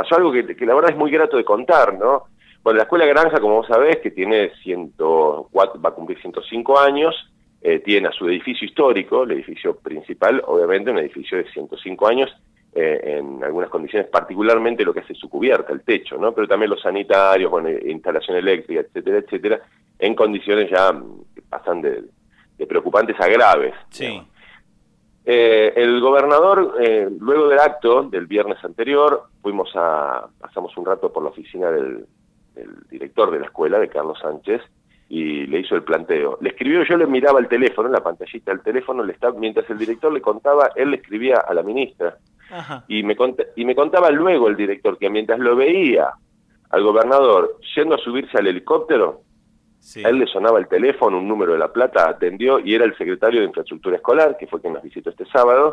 pasó algo que, que, la verdad es muy grato de contar, ¿no? Bueno, la Escuela Granja, como vos sabés, que tiene 104, va a cumplir 105 años, eh, tiene a su edificio histórico, el edificio principal, obviamente un edificio de 105 años, eh, en algunas condiciones, particularmente lo que hace su cubierta, el techo, ¿no? Pero también los sanitarios, bueno, instalación eléctrica, etcétera, etcétera, en condiciones ya que pasan de, preocupantes a graves. Sí. Eh, el gobernador, eh, luego del acto del viernes anterior, fuimos a, pasamos un rato por la oficina del, director de la escuela, de Carlos Sánchez, y le hizo el planteo. Le escribió, yo le miraba el teléfono, en la pantallita del teléfono, le estaba, mientras el director le contaba, él le escribía a la ministra. Y, me y me contaba luego el director que mientras lo veía al gobernador yendo a subirse al helicóptero, a él le sonaba el teléfono, un número de La Plata, atendió y era el secretario de Infraestructura Escolar, que fue quien nos visitó este sábado,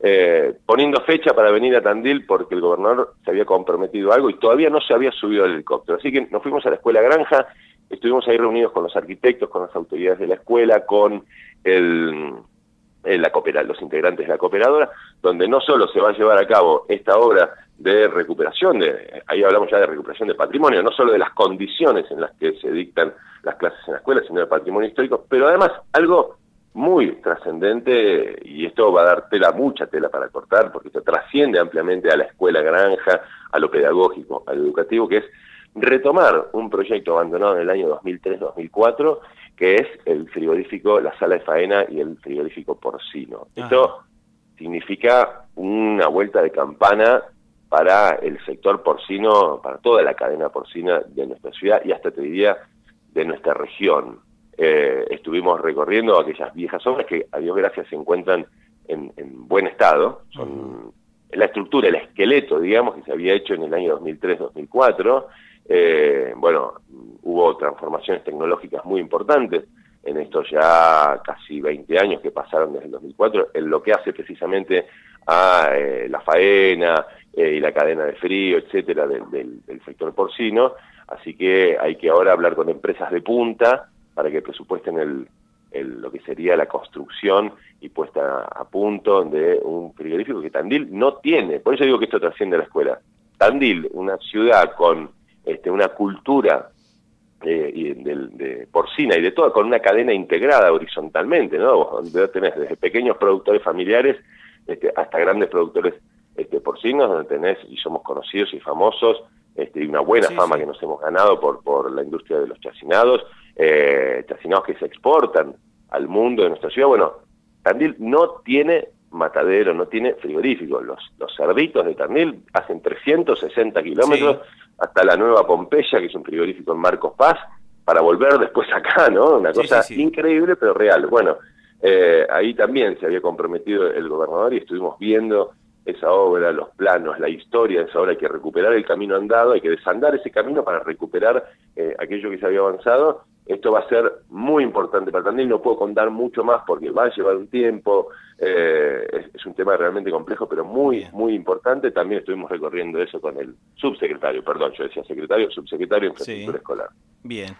eh, poniendo fecha para venir a Tandil porque el gobernador se había comprometido algo y todavía no se había subido al helicóptero. Así que nos fuimos a la escuela Granja, estuvimos ahí reunidos con los arquitectos, con las autoridades de la escuela, con el, la los integrantes de la cooperadora, donde no solo se va a llevar a cabo esta obra de recuperación, de, ahí hablamos ya de recuperación de patrimonio, no solo de las condiciones en las que se dictan las clases en la escuela, sino del patrimonio histórico, pero además algo muy trascendente, y esto va a dar tela, mucha tela para cortar, porque esto trasciende ampliamente a la escuela granja, a lo pedagógico, al educativo, que es retomar un proyecto abandonado en el año 2003-2004, que es el frigorífico, la sala de faena y el frigorífico porcino. Esto significa una vuelta de campana para el sector porcino, para toda la cadena porcina de nuestra ciudad y hasta te diría de nuestra región. Eh, estuvimos recorriendo aquellas viejas obras que a Dios gracias se encuentran en, buen estado, son la estructura, el esqueleto, digamos, que se había hecho en el año 2003-2004. Eh, bueno, hubo transformaciones tecnológicas muy importantes en estos ya casi 20 años que pasaron desde el 2004, en lo que hace precisamente a eh, la faena eh, y la cadena de frío, etcétera, del, del, sector porcino. Así que hay que ahora hablar con empresas de punta para que presupuesten el, el, lo que sería la construcción y puesta a punto de un frigorífico que Tandil no tiene. Por eso digo que esto trasciende a la escuela. Tandil, una ciudad con este, una cultura eh, y de, porcina y de todo, con una cadena integrada horizontalmente, ¿no? Donde tenés desde pequeños productores familiares este, hasta grandes productores este, porcinos, donde tenés, y somos conocidos y famosos, este, y una buena fama que nos hemos ganado por, por la industria de los chacinados, eh, chacinados que se exportan al mundo de nuestra ciudad. Bueno, Tandil no tiene matadero, no tiene frigorífico. Los, los cerditos de Tandil hacen 360 kilómetros hasta la nueva Pompeya, que es un frigorífico en Marcos Paz, para volver después acá, ¿no? Una cosa increíble, pero real. Bueno, eh, ahí también se había comprometido el gobernador y estuvimos viendo esa obra, los planos, la historia de esa obra, hay que recuperar el camino andado, hay que desandar ese camino para recuperar eh, aquello que se había avanzado. Esto va a ser muy importante para Tandil, no puedo contar mucho más porque va a llevar un tiempo, eh, es, un tema realmente complejo, pero muy, muy importante. También estuvimos recorriendo eso con el subsecretario, perdón, yo decía secretario, subsecretario de Infraestructura Escolar. Bien.